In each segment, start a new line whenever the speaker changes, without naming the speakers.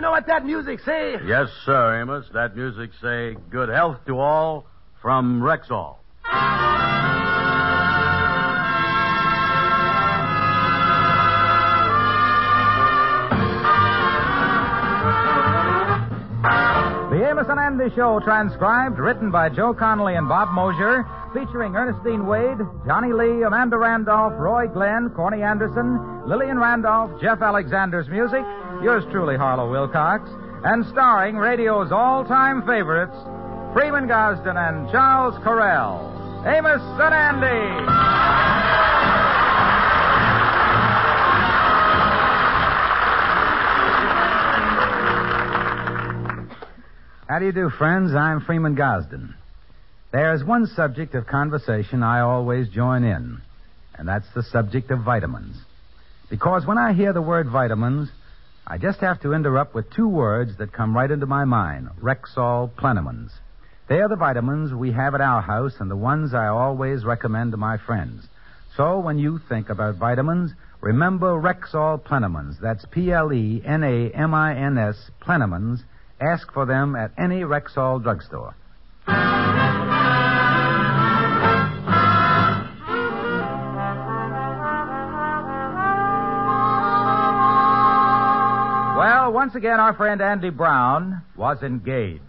You know what that music say?
Yes, sir, Amos. That music say good health to all from Rexall.
The Amos and Andy Show, transcribed, written by Joe Connelly and Bob Mosher, featuring Ernestine Wade, Johnny Lee, Amanda Randolph, Roy Glenn, Corny Anderson, Lillian Randolph, Jeff Alexander's music, yours truly, Harlow Wilcox, and starring radio's all-time favorites, Freeman Gosden and Charles Correll. Amos and Andy. How do you do, friends? I'm Freeman Gosden. There's one subject of conversation I always join in, and that's the subject of vitamins. Because when I hear the word vitamins, I just have to interrupt with two words that come right into my mind Rexall Plenamins. They are the vitamins we have at our house and the ones I always recommend to my friends. So when you think about vitamins, remember Rexall Plenamins. That's P L E N A M I N S Plenamins. Ask for them at any Rexall drugstore. Once again, our friend Andy Brown was engaged.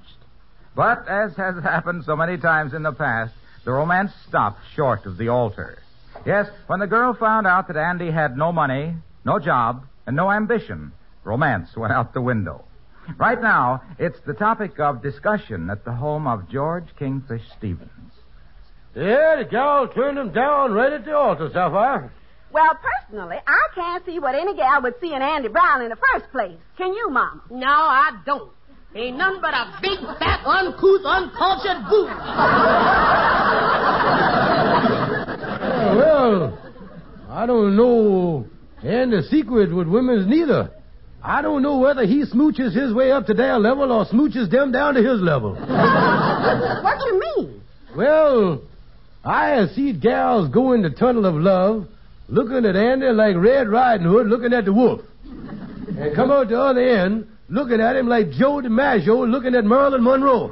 But, as has happened so many times in the past, the romance stopped short of the altar. Yes, when the girl found out that Andy had no money, no job, and no ambition, romance went out the window. Right now, it's the topic of discussion at the home of George Kingfish Stevens.
Yeah, the gal turned him down right at the altar, Sapphire.
Well, personally, I can't see what any gal would see in Andy Brown in the first place. Can you, Mama?
No, I don't. Ain't nothing but a big, fat, uncouth, uncultured boob.
well, I don't know. And the secret with women's neither. I don't know whether he smooches his way up to their level or smooches them down to his level.
what you mean?
Well, I have seen gals go in the tunnel of love looking at Andy like Red Riding Hood looking at the wolf. And come out the other end looking at him like Joe DiMaggio looking at Marilyn Monroe.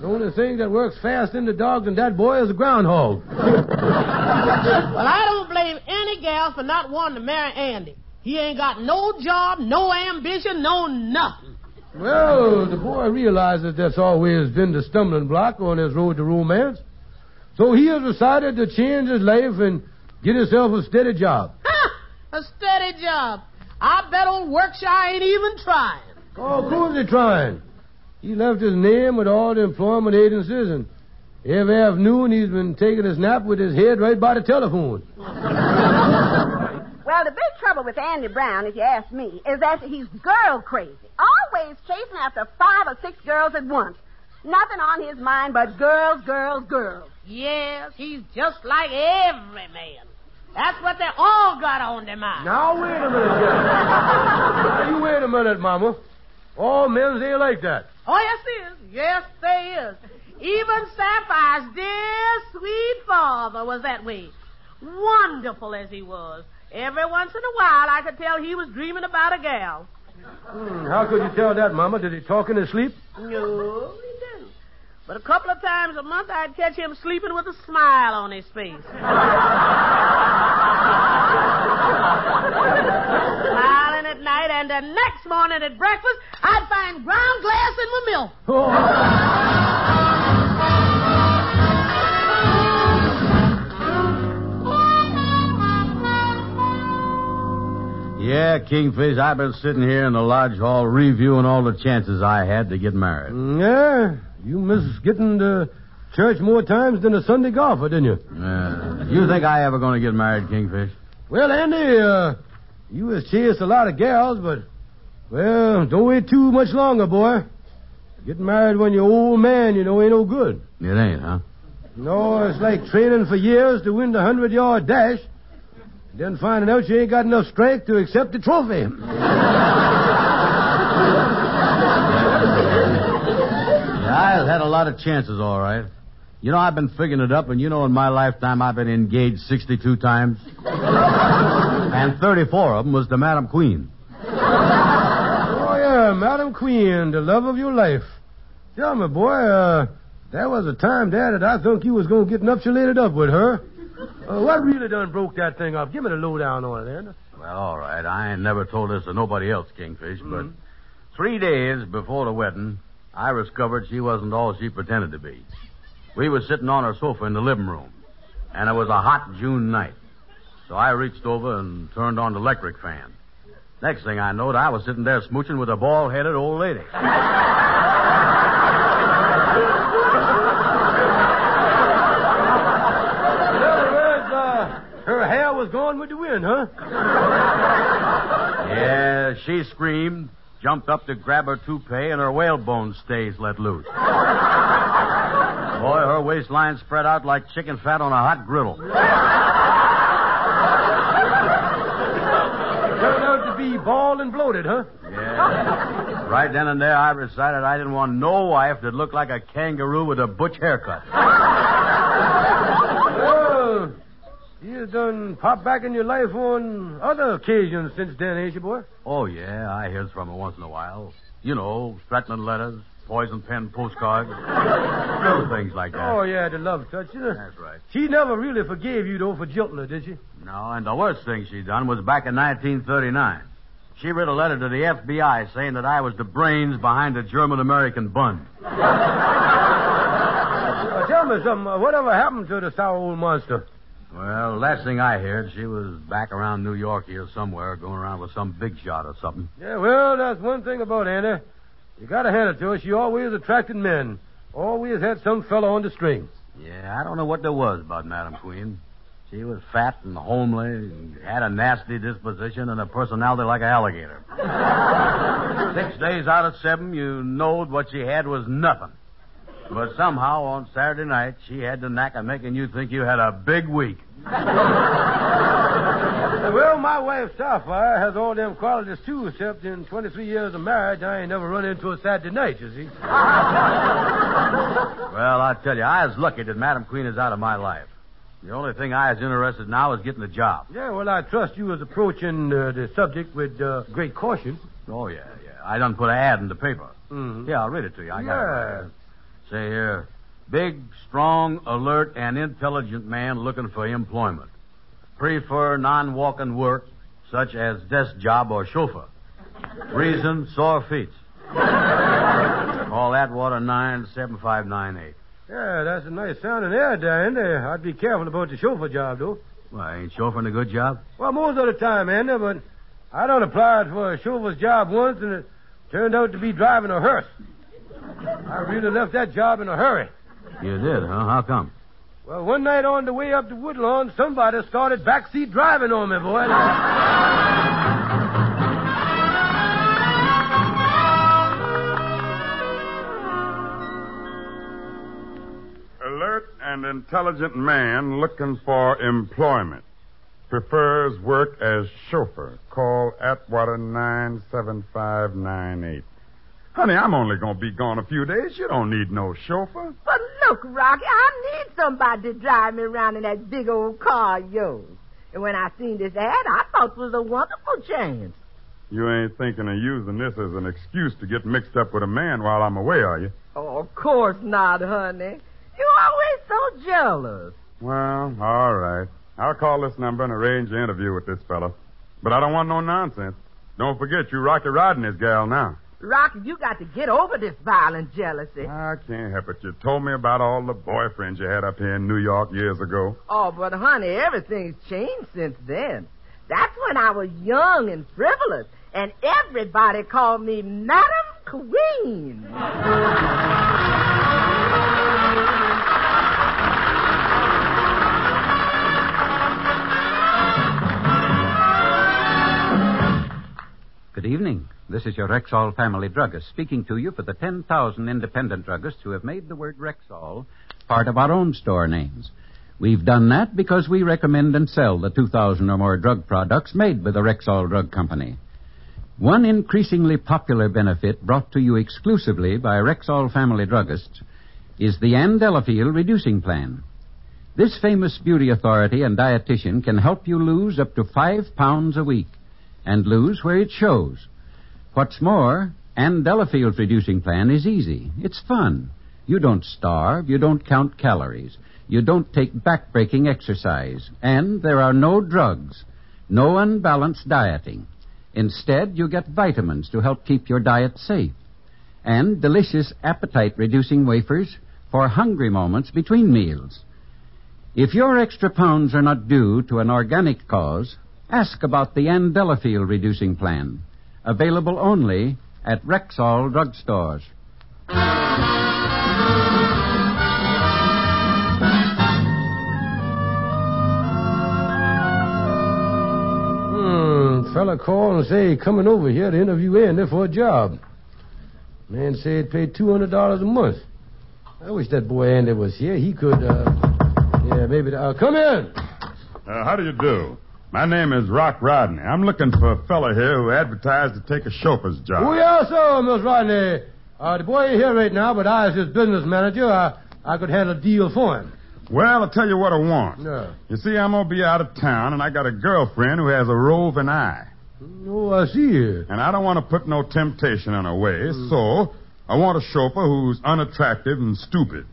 the only thing that works fast in the dog than that boy is a groundhog.
well, I don't blame any gal for not wanting to marry Andy. He ain't got no job, no ambition, no nothing.
Well, the boy realizes that's always been the stumbling block on his road to romance. So he has decided to change his life and get himself a steady job. Ha!
a steady job. I bet old Workshire ain't even trying.
Oh, of course he's trying. He left his name with all the employment agencies, and every afternoon he's been taking a nap with his head right by the telephone.
Well, the big trouble with Andy Brown, if you ask me, is that he's girl crazy. Always chasing after five or six girls at once. Nothing on his mind but girls, girls, girls.
Yes, he's just like every man. That's what they all got on their mind.
Now, wait a minute, Jack. now, you wait a minute, Mama. All men ain't like that.
Oh, yes, they is. Yes, they is. Even Sapphire's dear, sweet father was that way. Wonderful as he was. Every once in a while, I could tell he was dreaming about a gal.
Hmm, how could you tell that, Mama? Did he talk in his sleep?
No. But a couple of times a month, I'd catch him sleeping with a smile on his face. Smiling at night, and the next morning at breakfast, I'd find ground glass in my milk.
Yeah, Kingfish, I've been sitting here in the lodge hall reviewing all the chances I had to get married.
Yeah, you miss getting to church more times than a Sunday golfer, didn't you?
Yeah. You think I ever going to get married, Kingfish?
Well, Andy, uh, you has chased a lot of gals, but, well, don't wait too much longer, boy. Getting married when you're old man, you know, ain't no good.
It ain't, huh?
No, it's like training for years to win the hundred yard dash, then finding out you ain't got enough strength to accept the trophy.
Yeah, I've had a lot of chances, all right. You know, I've been figuring it up, and you know, in my lifetime, I've been engaged 62 times. and 34 of them was to Madam Queen.
Oh, yeah, Madam Queen, the love of your life. Tell me, boy, uh, there was a time, Dad, that I thought you was going to get nuptialated up with her. Uh, what really done broke that thing up? Give me the lowdown on it, Andy.
Well, all right. I ain't never told this to nobody else, Kingfish, but three days before the wedding, I discovered she wasn't all she pretended to be. We was sitting on her sofa in the living room, and it was a hot June night. So I reached over and turned on the electric fan. Next thing I knowed, I was sitting there smooching with a bald-headed old lady.
In other words, her hair was gone with the wind, huh?
Yeah, she screamed, jumped up to grab her toupee, and her whalebone stays let loose. Boy, her waistline spread out like chicken fat on a hot griddle.
Turned out to be bald and bloated, huh?
Yeah. Right then and there, I decided I didn't want no wife that looked like a kangaroo with a butch haircut.
Well, you done pop back in your life on other occasions since then, ain't you, boy?
Oh, yeah, I hears from her once in a while. You know, threatening letters, poison pen postcards, little things like that.
Oh, yeah, the love touch. You know,
That's right.
She never really forgave you, though, for jilting her, did she?
No, and the worst thing she done was back in 1939. She wrote a letter to the FBI saying that I was the brains behind the German-American Bund.
Uh, tell me something. Uh, whatever happened to the sour old monster?
Well, last thing I heard, she was back around New York here somewhere, going around with some big shot or something.
Yeah, well, that's one thing about Anna. You gotta hand it to her. She always attracted men. Always had some fellow on the string.
Yeah, I don't know what there was about Madam Queen. She was fat and homely, and had a nasty disposition and a personality like an alligator. Six days out of seven, you knowed what she had was nothing. But somehow on Saturday night, she had the knack of making you think you had a big week.
Well, my wife, Sapphire, has all them qualities, too, except in 23 years of marriage, I ain't never run into a Saturday night, you see.
Well, I tell you, I was lucky that Madam Queen is out of my life. The only thing I is interested in now is getting a job.
Yeah, well, I trust you was approaching uh, the subject with uh, great caution.
Oh, yeah, yeah. I done put an ad in the paper.
Mhm.
Yeah, I'll read it to you. I got it
Yeah.
Say here, big, strong, alert, and intelligent man looking for employment. Prefer non-walking work, such as desk job or chauffeur. Reason, sore feet. Call that Atwater 97598.
Yeah, that's a nice sounding there, Andy. I'd be careful about the chauffeur job, though.
Well, ain't chauffeuring a good job?
Well, most of the time, Andy, but I done applied for a chauffeur's job once, and it turned out to be driving a hearse. I really left that job in a hurry.
You did, huh? How come?
Well, one night on the way up to Woodlawn, somebody started backseat driving on me, boy.
Alert and intelligent man looking for employment. Prefers work as chauffeur. Call Atwater 97598. Honey, I'm only going to be gone a few days. You don't need no chauffeur.
But look, Rocky, I need somebody to drive me around in that big old car of yours. And when I seen this ad, I thought it was a wonderful chance.
You ain't thinking of using this as an excuse to get mixed up with a man while I'm away, are you?
Oh, of course not, honey. You're always so jealous.
Well, all right. I'll call this number and arrange an interview with this fellow. But I don't want no nonsense. Don't forget, you Rocky riding this gal now.
Rocky, you got to get over this violent jealousy.
I can't help it. You told me about all the boyfriends you had up here in New York years ago.
Oh, but honey, everything's changed since then. That's when I was young and frivolous, and everybody called me Madam Queen.
Good evening. This is your Rexall family druggist speaking to you for the 10,000 independent druggists who have made the word Rexall part of our own store names. We've done that because we recommend and sell the 2,000 or more drug products made by the Rexall Drug Company. One increasingly popular benefit brought to you exclusively by Rexall family druggists is the Ann Delafield Reducing Plan. This famous beauty authority and dietitian can help you lose up to five pounds a week and lose where it shows. What's more, Ann Delafield's reducing plan is easy. It's fun. You don't starve. You don't count calories. You don't take backbreaking exercise. And there are no drugs. No unbalanced dieting. Instead, you get vitamins to help keep your diet safe. And delicious appetite reducing wafers for hungry moments between meals. If your extra pounds are not due to an organic cause, ask about the Ann Delafield reducing plan. Available only at Rexall drugstores.
Hmm, fella called and say he coming over here to interview Andy for a job. Man said he'd pay two hundred dollars a month. I wish that boy Andy was here. He could, uh, yeah, maybe. Uh, come in.
Uh, how do you do? My name is Rock Rodney. I'm looking for a fella here who advertised to take a chauffeur's job.
Oh, yes, sir, Miss Rodney. Uh, the boy ain't here right now, but I, as his business manager, I, I could handle a deal for him.
Well, I'll tell you what I want.
Yeah.
You see, I'm going to be out of town, and I got a girlfriend who has a roving eye.
Oh, I see.
And I don't want to put no temptation in her way, so I want a chauffeur who's unattractive and stupid.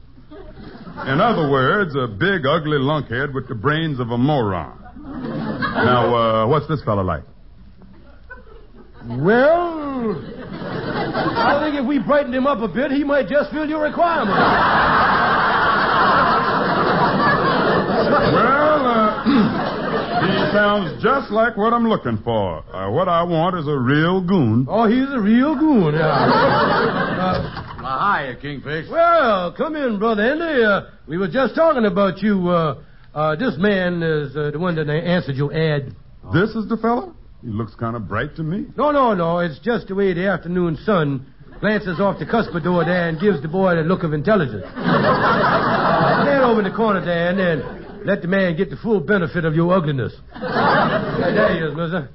In other words, a big, ugly lunkhead with the brains of a moron. Now, uh, what's this fella like?
Well, I think if we brightened him up a bit, he might just fill your requirement.
Well, uh, he sounds just like what I'm looking for. Uh, what I want is a real goon.
Oh, he's a real goon. Yeah. Uh,
hiya, Kingfish.
well, come in, brother Andy. Uh, we were just talking about you. Uh, uh, this man is uh, the one that answered your ad.
This is the fella? He looks kind of bright to me.
No, no, no. It's just the way the afternoon sun glances off the cuspidor there and gives the boy the look of intelligence. Uh, stand over in the corner there and then let the man get the full benefit of your ugliness. Yeah, there he is, mister.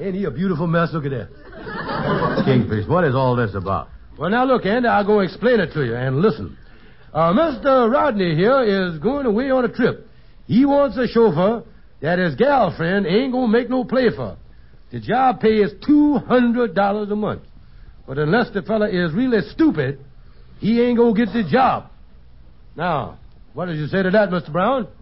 Ain't he a beautiful mess? Look at that.
Kingfish, what is all this about?
Well, now look, Andy, I'll go explain it to you. And listen. Uh, Mr. Rodney here is going away on a trip. He wants a chauffeur that his gal friend ain't gonna make no play for. The job pay is two hundred dollars a month. But unless the fella is really stupid, he ain't gonna get the job. Now, what did you say to that, Mr. Brown?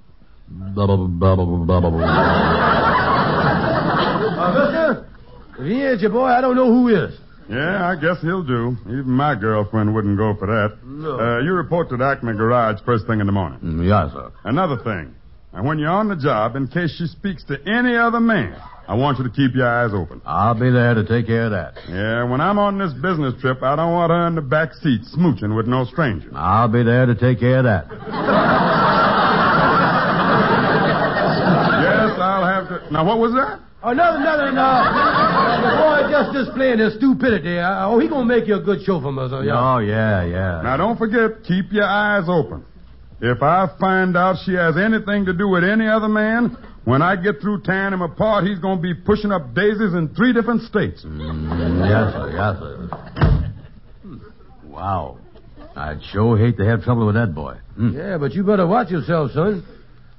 Uh, mister, if he ain't your boy, I don't know who is.
Yeah, I guess he'll do. Even my girlfriend wouldn't go for that.
No.
Uh, you report to the Acme Garage first thing in the morning.
yes, sir.
Another thing. And when you're on the job, in case she speaks to any other man, I want you to keep your eyes open.
I'll be there to take care of that.
Yeah, when I'm on this business trip, I don't want her in the back seat smooching with no stranger.
I'll be there to take care of that.
Yes, I'll have to. Now, what was that?
Oh, nothing, nothing. Uh, the boy just displaying his stupidity. Uh, oh, he gonna make you a good chauffeur, mister. Yeah.
Oh, yeah, yeah.
Now, don't forget, keep your eyes open. If I find out she has anything to do with any other man, when I get through tearing him apart, he's going to be pushing up daisies in three different states.
Mm, yes, sir, yes, sir. Wow. I'd sure hate to have trouble with that boy. Hmm.
Yeah, but you better watch yourself, son.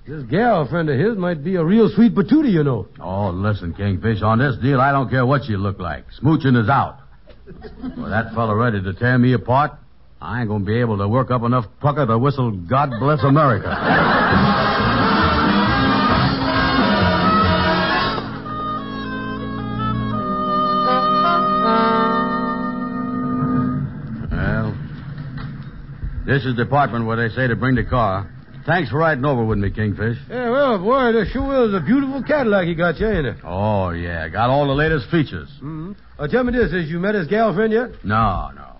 This gal friend of his might be a real sweet patootie, you know.
Oh, listen, Kingfish, on this deal, I don't care what you look like. Smooching is out. With that fella ready to tear me apart, I ain't gonna be able to work up enough pucker to whistle God Bless America. well, this is the department where they say to bring the car. Thanks for riding over with me, Kingfish.
Yeah, well, boy, this sure is a beautiful Cadillac you got you, ain't it?
Oh, yeah. Got all the latest features.
Mm-hmm. Uh, tell me this, has you met his girlfriend yet?
No, no.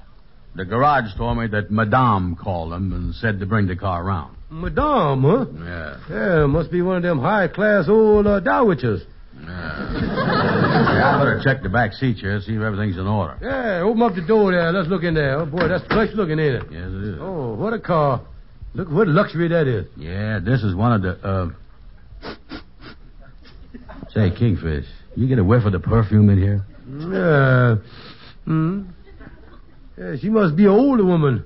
The garage told me that Madame called them and said to bring the car around.
Madame, huh?
Yeah.
Yeah, must be one of them high-class old uh, dowitchers.
Yeah. yeah, I better check the back seat here, see if everything's in order.
Yeah, open up the door there. Let's look in there. Oh, boy, that's plush looking, ain't it?
Yes, it is.
Oh, what a car. Look what luxury that is.
Yeah, this is one of the, uh... Say, Kingfish, you get a whiff of the perfume in here?
Yeah. Hmm. Yeah, she must be an older woman.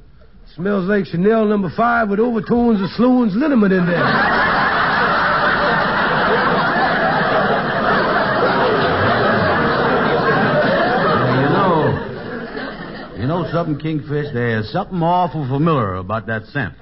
Smells like Chanel number five with overtones of Sloan's liniment in there.
you know, you know something, Kingfish? There's something awful familiar about that scent.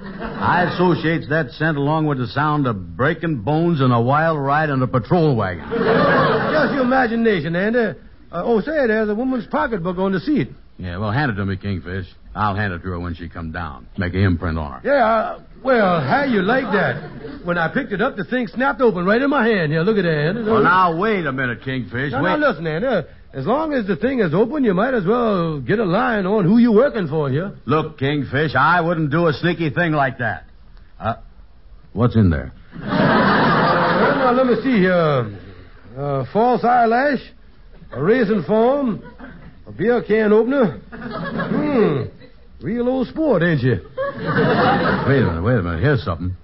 I associate that scent along with the sound of breaking bones and a wild ride in a patrol wagon.
Just your imagination, Andy. Uh, oh, say, there's a woman's pocketbook on the seat.
Yeah, well, hand it to me, Kingfish. I'll hand it to her when she come down. Make an imprint on her.
Yeah, uh, well, how you like that? When I picked it up, the thing snapped open right in my hand. Here, look at that.
Well, now, wait a minute, Kingfish.
Now,
wait.
now, listen, uh, As long as the thing is open, you might as well get a line on who you're working for here.
Look, Kingfish, I wouldn't do a sneaky thing like that. Uh, what's in there?
Well, now, let me see here. Uh, false eyelash, a raisin form, a beer can opener. Hmm. Real old sport, ain't you?
Wait a minute, wait a minute. Here's something.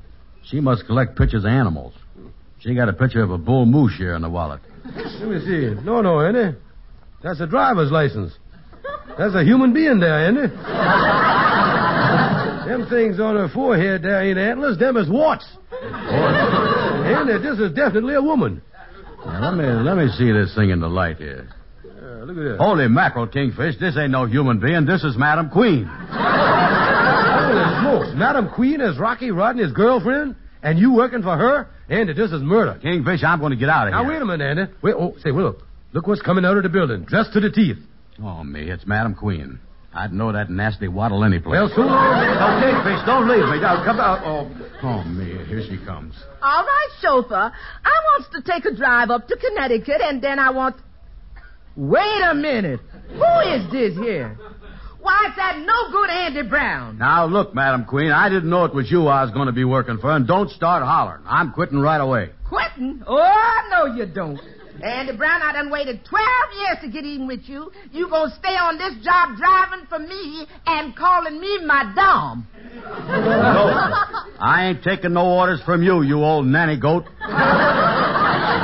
She must collect pictures of animals. She got a picture of a bull moose here in the wallet.
Let me see. No, no, Andy. That's a driver's license. That's a human being there, Andy. them things on her forehead there ain't antlers. Them is warts. Andy, this is definitely a woman.
Now, let me let me see this thing in the light here.
Look at that.
Holy mackerel, Kingfish! This ain't no human being. This is Madam Queen.
Holy smokes. Madam Queen is Rocky Rodney's girlfriend, and you working for her? Andy, this is murder.
Kingfish, I'm going to get out of
Now,
here.
Now, wait a minute, Andy. Wait, oh, say, well, look. Look what's coming out of the building, dressed to the teeth.
Oh me, it's Madam Queen. I'd know that nasty waddle any place.
Well, so long.
Oh, Kingfish, don't leave me. Now, come out. Oh, oh me, here she comes.
All right, chauffeur. I wants to take a drive up to Connecticut, and then I want. Wait a minute. Who is this here? Why, it's that no good Andy Brown.
Now, look, Madam Queen, I didn't know it was you I was going to be working for, and don't start hollering. I'm quitting right away.
Quitting? Oh, no, you don't. Andy Brown, I done waited 12 years to get even with you. You gonna stay on this job driving for me and calling me my dom.
No, I ain't taking no orders from you, you old nanny goat.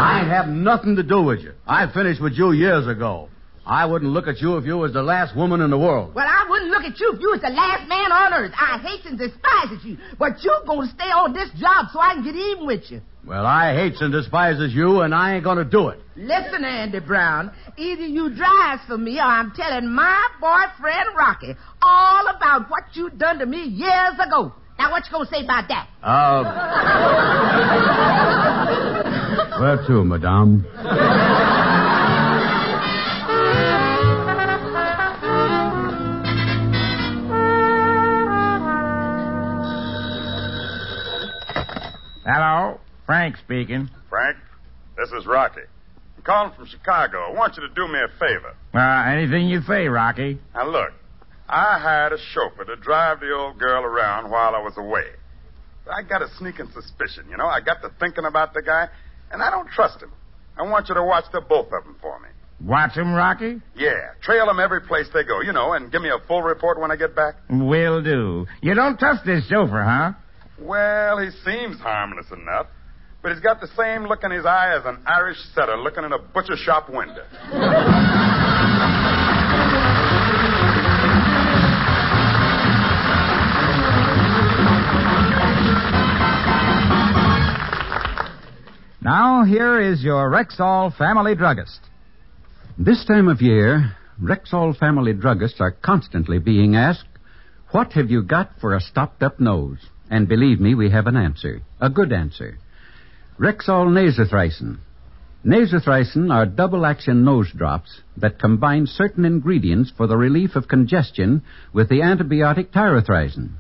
I have nothing to do with you. I finished with you years ago. I wouldn't look at you if you was the last woman in the world.
Well, I wouldn't look at you if you was the last man on earth. I hate and despises you. But you're gonna stay on this job so I can get even with you.
Well, I hates and despises you, and I ain't going to do it.
Listen, Andy Brown. Either you drives for me or I'm telling my boyfriend Rocky all about what you done to me years ago. Now, what you gonna say about that?
Uh. Where to, madame?
Hello, Frank speaking.
Frank, this is Rocky. I'm calling from Chicago. I want you to do me a favor.
Uh, anything you say, Rocky.
Now, look, I hired a chauffeur to drive the old girl around while I was away. But I got a sneaking suspicion, you know. I got to thinking about the guy, and I don't trust him. I want you to watch the both of them for me.
Watch him, Rocky?
Yeah, trail them every place they go, you know, and give me a full report when I get back.
Will do. You don't trust this chauffeur, huh?
Well, he seems harmless enough, but he's got the same look in his eye as an Irish setter looking in a butcher shop window.
Now, here is your Rexall family druggist.
This time of year, Rexall family druggists are constantly being asked, What have you got for a stopped up nose? And believe me, we have an answer. A good answer. Rexall nasothricin. Nasothricin are double action nose drops that combine certain ingredients for the relief of congestion with the antibiotic tyrothricin.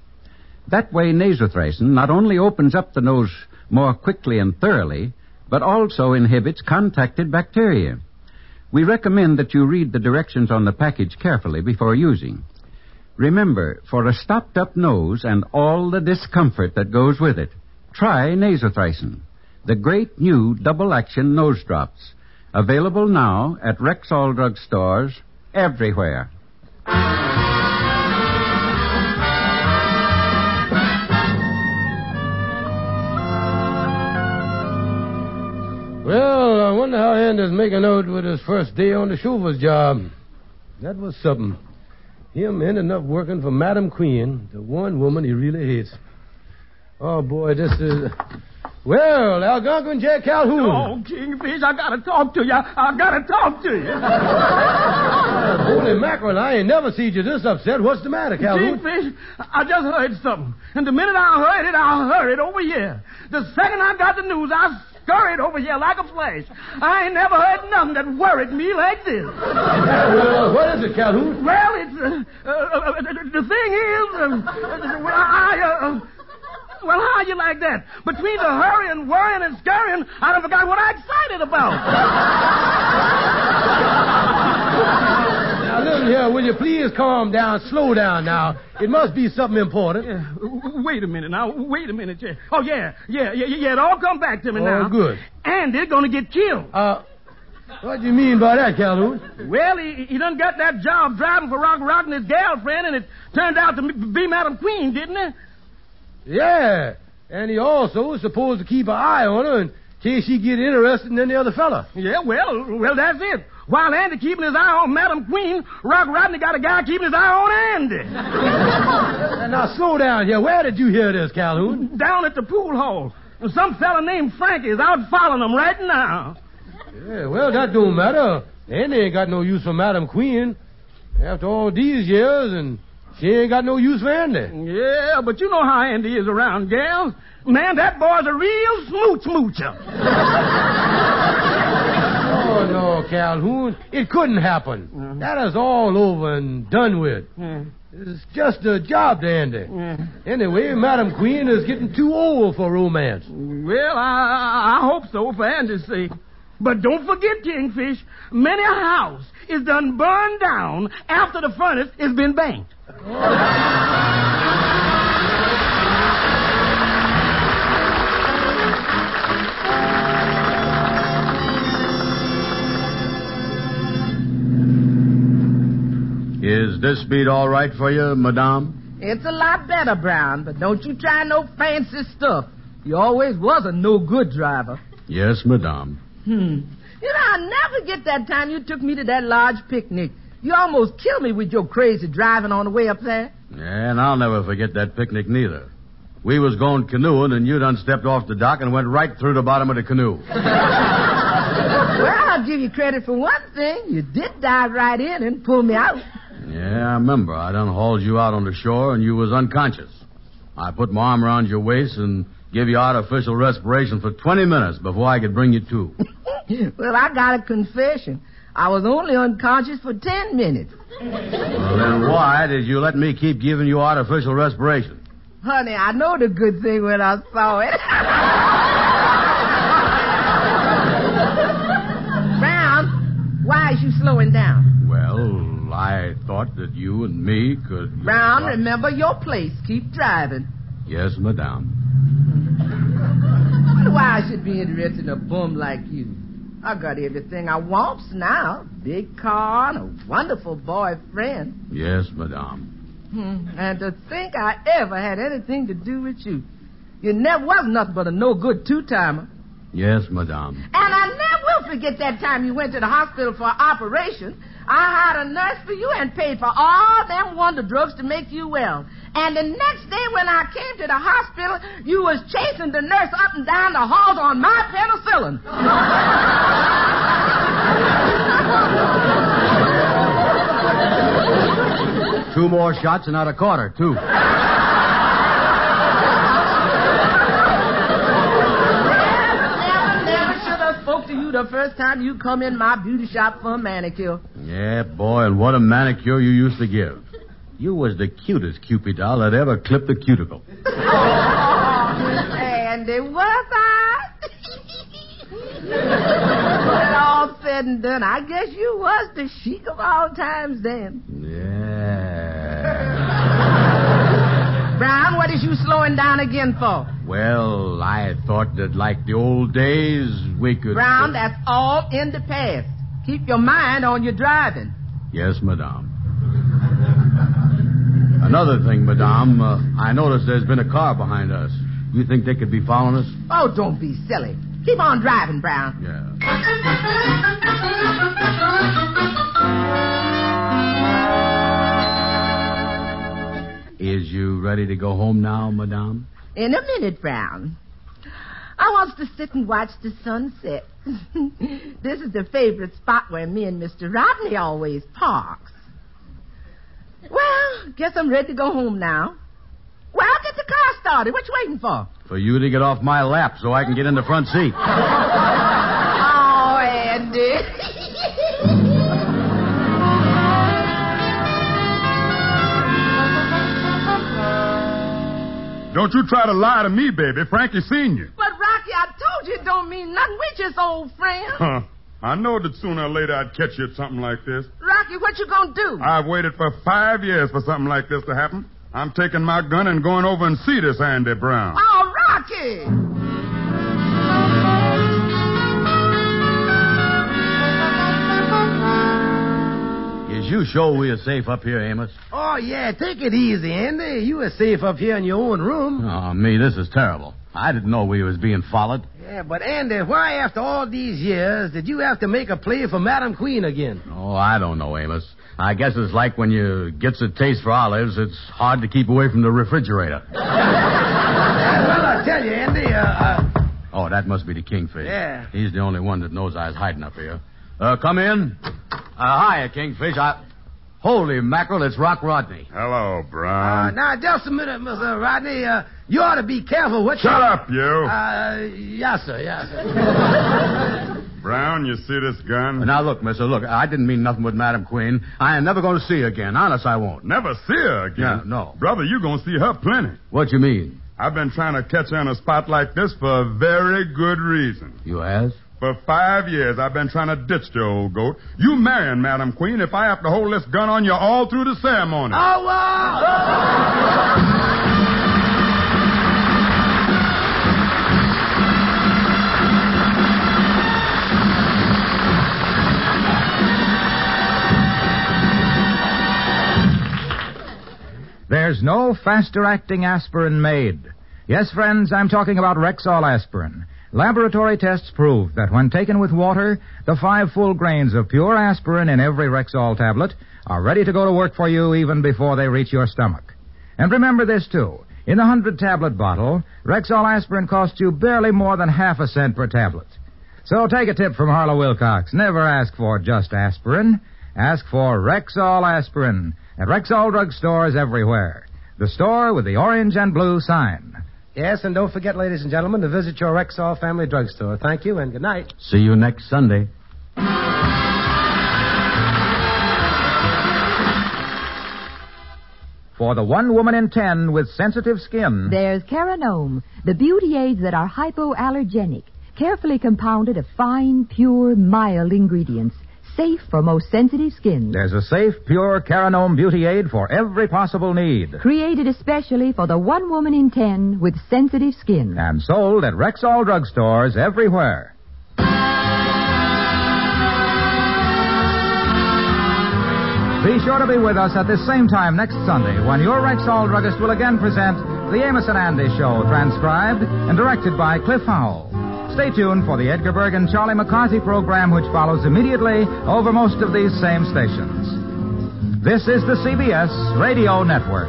That way, nasothricin not only opens up the nose more quickly and thoroughly, but also inhibits contacted bacteria. We recommend that you read the directions on the package carefully before using. Remember, for a stopped up nose and all the discomfort that goes with it, try nasothricin, the great new double action nose drops. Available now at Rexall drug stores everywhere.
Wonder how Andy's making out with his first day on the chauffeur's job. That was something. Him ending up working for Madam Queen, the one woman he really hates. Oh, boy, this is. Well, Algonquin Jack Calhoun.
Oh, Kingfish, I gotta talk to you. I gotta talk to you.
Holy mackerel, I ain't never seen you this upset. What's the matter, Calhoun?
Kingfish, I just heard something. And the minute I heard it, I heard it over here. The second I got the news, I scurried over here like a flash. I ain't never heard nothing that worried me like this.
Well, what is it, Calhoun?
Well, it's uh, uh, uh, the thing is, um, uh, well, I. Uh, well, how you like that? Between the hurrying, worrying, and scurrying, I done forgot what I'm excited about.
Now, listen here, will you please calm down, slow down now. It must be something important.
Yeah, wait a minute now. Wait a minute, Jay. Oh, yeah, yeah, yeah, yeah. It all come back to me now.
Oh,
now.
good.
And they're going to get killed.
Uh, what do you mean by that, Calhoun?
Well, he, he done got that job driving for Rock Rock and his girlfriend, and it turned out to be Madam Queen, didn't it?
Yeah, and he also was supposed to keep an eye on her in case she get interested in any other fella.
Yeah, well, well, that's it. While Andy keeping his eye on Madam Queen, Rock Rodney got a guy keeping his eye on Andy.
And now slow down here. Where did you hear this, Calhoun?
Down at the pool hall. Some fella named Frankie is out following them right now.
Yeah, well, that don't matter. Andy ain't got no use for Madam Queen. After all these years, and she ain't got no use for Andy.
Yeah, but you know how Andy is around gals. Man, that boy's a real smooch moocher.
Oh, no, Calhoun. It couldn't happen. Uh-huh. That is all over and done with. It's just a job to Andy. Anyway, Madam Queen is getting too old for romance.
Well, I, I hope so for Andy's sake. But don't forget, Kingfish, many a house is done burned down after the furnace has been banked.
Is this beat all right for you, Madame?
It's a lot better, Brown, but don't you try no fancy stuff. You always was a no good driver.
Yes, Madame.
Hmm. You know, I'll never get that time you took me to that large picnic. You almost killed me with your crazy driving on the way up there.
Yeah, And I'll never forget that picnic neither. We was going canoeing, and you done stepped off the dock and went right through the bottom of the canoe.
Well, I'll give you credit for one thing. You did dive right in and pull me out.
Yeah, I remember. I done hauled you out on the shore, and you was unconscious. I put my arm around your waist and give you artificial respiration for 20 minutes before I could bring you to.
well, I got a confession. I was only unconscious for ten minutes.
Well, then why did you let me keep giving you artificial respiration?
Honey, I know the good thing when I saw it. Brown, why is you slowing down?
I thought that you and me could.
Brown, remember your place. Keep driving.
Yes, Madame.
wonder why I should be interested in a bum like you. I got everything I wants now. Big car and a wonderful boyfriend.
Yes, Madame.
Hmm. And to think I ever had anything to do with you. You never was nothing but a no good two timer.
Yes, Madame.
And I never will forget that time you went to the hospital for an operation. I hired a nurse for you and paid for all them wonder drugs to make you well. And the next day when I came to the hospital, you was chasing the nurse up and down the halls on my penicillin.
Two more shots and not a quarter, too.
never, never should have spoke to you the first time you come in my beauty shop for a manicure.
Yeah, boy, and what a manicure you used to give. You was the cutest Cupid doll that ever clipped a cuticle.
and it was I. when all said and done, I guess you was the chic of all times then.
Yeah.
Brown, what is you slowing down again for?
Well, I thought that like the old days, we could.
Brown, that's all in the past. Keep your mind on your driving.
Yes, madame. Another thing, madame, uh, I noticed there's been a car behind us. You think they could be following us?
Oh, don't be silly. Keep on driving, Brown.
Yeah. Is you ready to go home now, madame?
In a minute, Brown. I wants to sit and watch the sunset. this is the favorite spot where me and Mr. Rodney always parks. Well, guess I'm ready to go home now. Well, get the car started. What you waiting for?
For you to get off my lap so I can get in the front seat.
oh, Andy.
Don't you try to lie to me, baby. Frankie seen you.
But, Rocky, I told you it don't mean nothing. We just old friends.
Huh. I know that sooner or later I'd catch you at something like this.
Rocky, what you gonna do?
I've waited for five years for something like this to happen. I'm taking my gun and going over and see this Andy Brown.
Oh, Rocky!
You sure we are safe up here, Amos?
Oh, yeah, take it easy, Andy. You are safe up here in your own room.
Oh, me, this is terrible. I didn't know we was being followed.
Yeah, but Andy, why after all these years did you have to make a play for Madam Queen again?
Oh, I don't know, Amos. I guess it's like when you gets a taste for olives, it's hard to keep away from the refrigerator.
Well, I tell you, Andy, uh, uh,
Oh, that must be the kingfish.
Yeah.
He's the only one that knows I was hiding up here. Uh, come in. Uh, hiya, Kingfish. I... Holy mackerel, it's Rock Rodney.
Hello,
uh,
Brown.
now just a minute, Mr. Rodney. Uh, you ought to be careful what you...
Shut up, you.
Uh, yes, sir, yes, sir.
Brown, you see this gun?
Now, look, mister, look, I didn't mean nothing with Madam Queen. I ain't never going to see her again. Honest, I won't.
Never see her again.
Yeah, no.
Brother, you gonna see her plenty.
What you mean?
I've been trying to catch her in a spot like this for a very good reason.
You has?
For five years, I've been trying to ditch the old goat. You marrying Madam Queen if I have to hold this gun on you all through the ceremony.
Oh, wow!
There's no faster acting aspirin made. Yes, friends, I'm talking about Rexall aspirin. Laboratory tests prove that when taken with water, the five full grains of pure aspirin in every Rexall tablet are ready to go to work for you even before they reach your stomach. And remember this, too. In the 100 tablet bottle, Rexall aspirin costs you barely more than half a cent per tablet. So take a tip from Harlow Wilcox. Never ask for just aspirin. Ask for Rexall aspirin at Rexall drugstores everywhere. The store with the orange and blue sign.
Yes, and don't forget, ladies and gentlemen, to visit your Rexall Family Drugstore. Thank you, and good night.
See you next Sunday.
For the one woman in ten with sensitive skin.
There's Cara Nome, the beauty aids that are hypoallergenic, carefully compounded of fine, pure, mild ingredients, safe for most sensitive skin.
There's a safe, pure Cara Nome beauty aid for every possible need.
Created especially for the one woman in ten with sensitive skin.
And sold at Rexall drugstores everywhere. Be sure to be with us at this same time next Sunday when your Rexall druggist will again present The Amos and Andy Show, transcribed and directed by Cliff Howell. Stay tuned for the Edgar Bergen and Charlie McCarthy program, which follows immediately over most of these same stations. This is the CBS Radio Network.